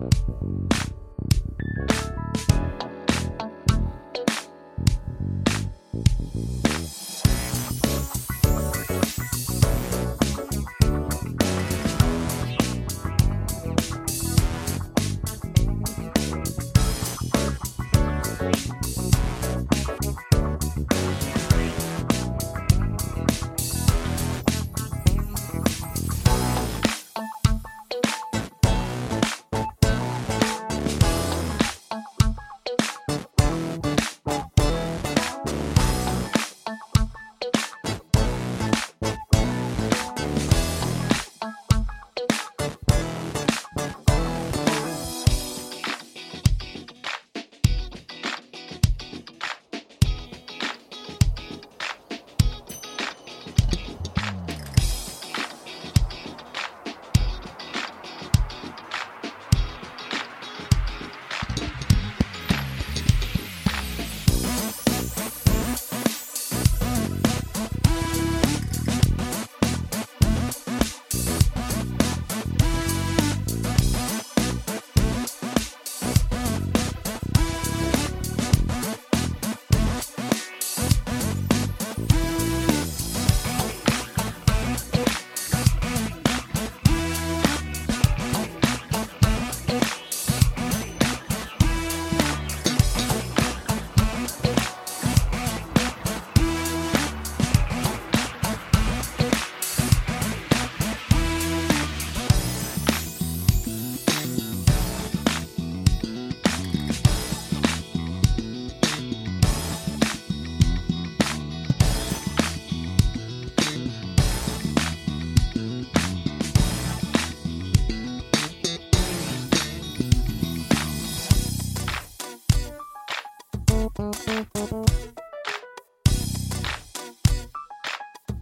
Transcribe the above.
Thank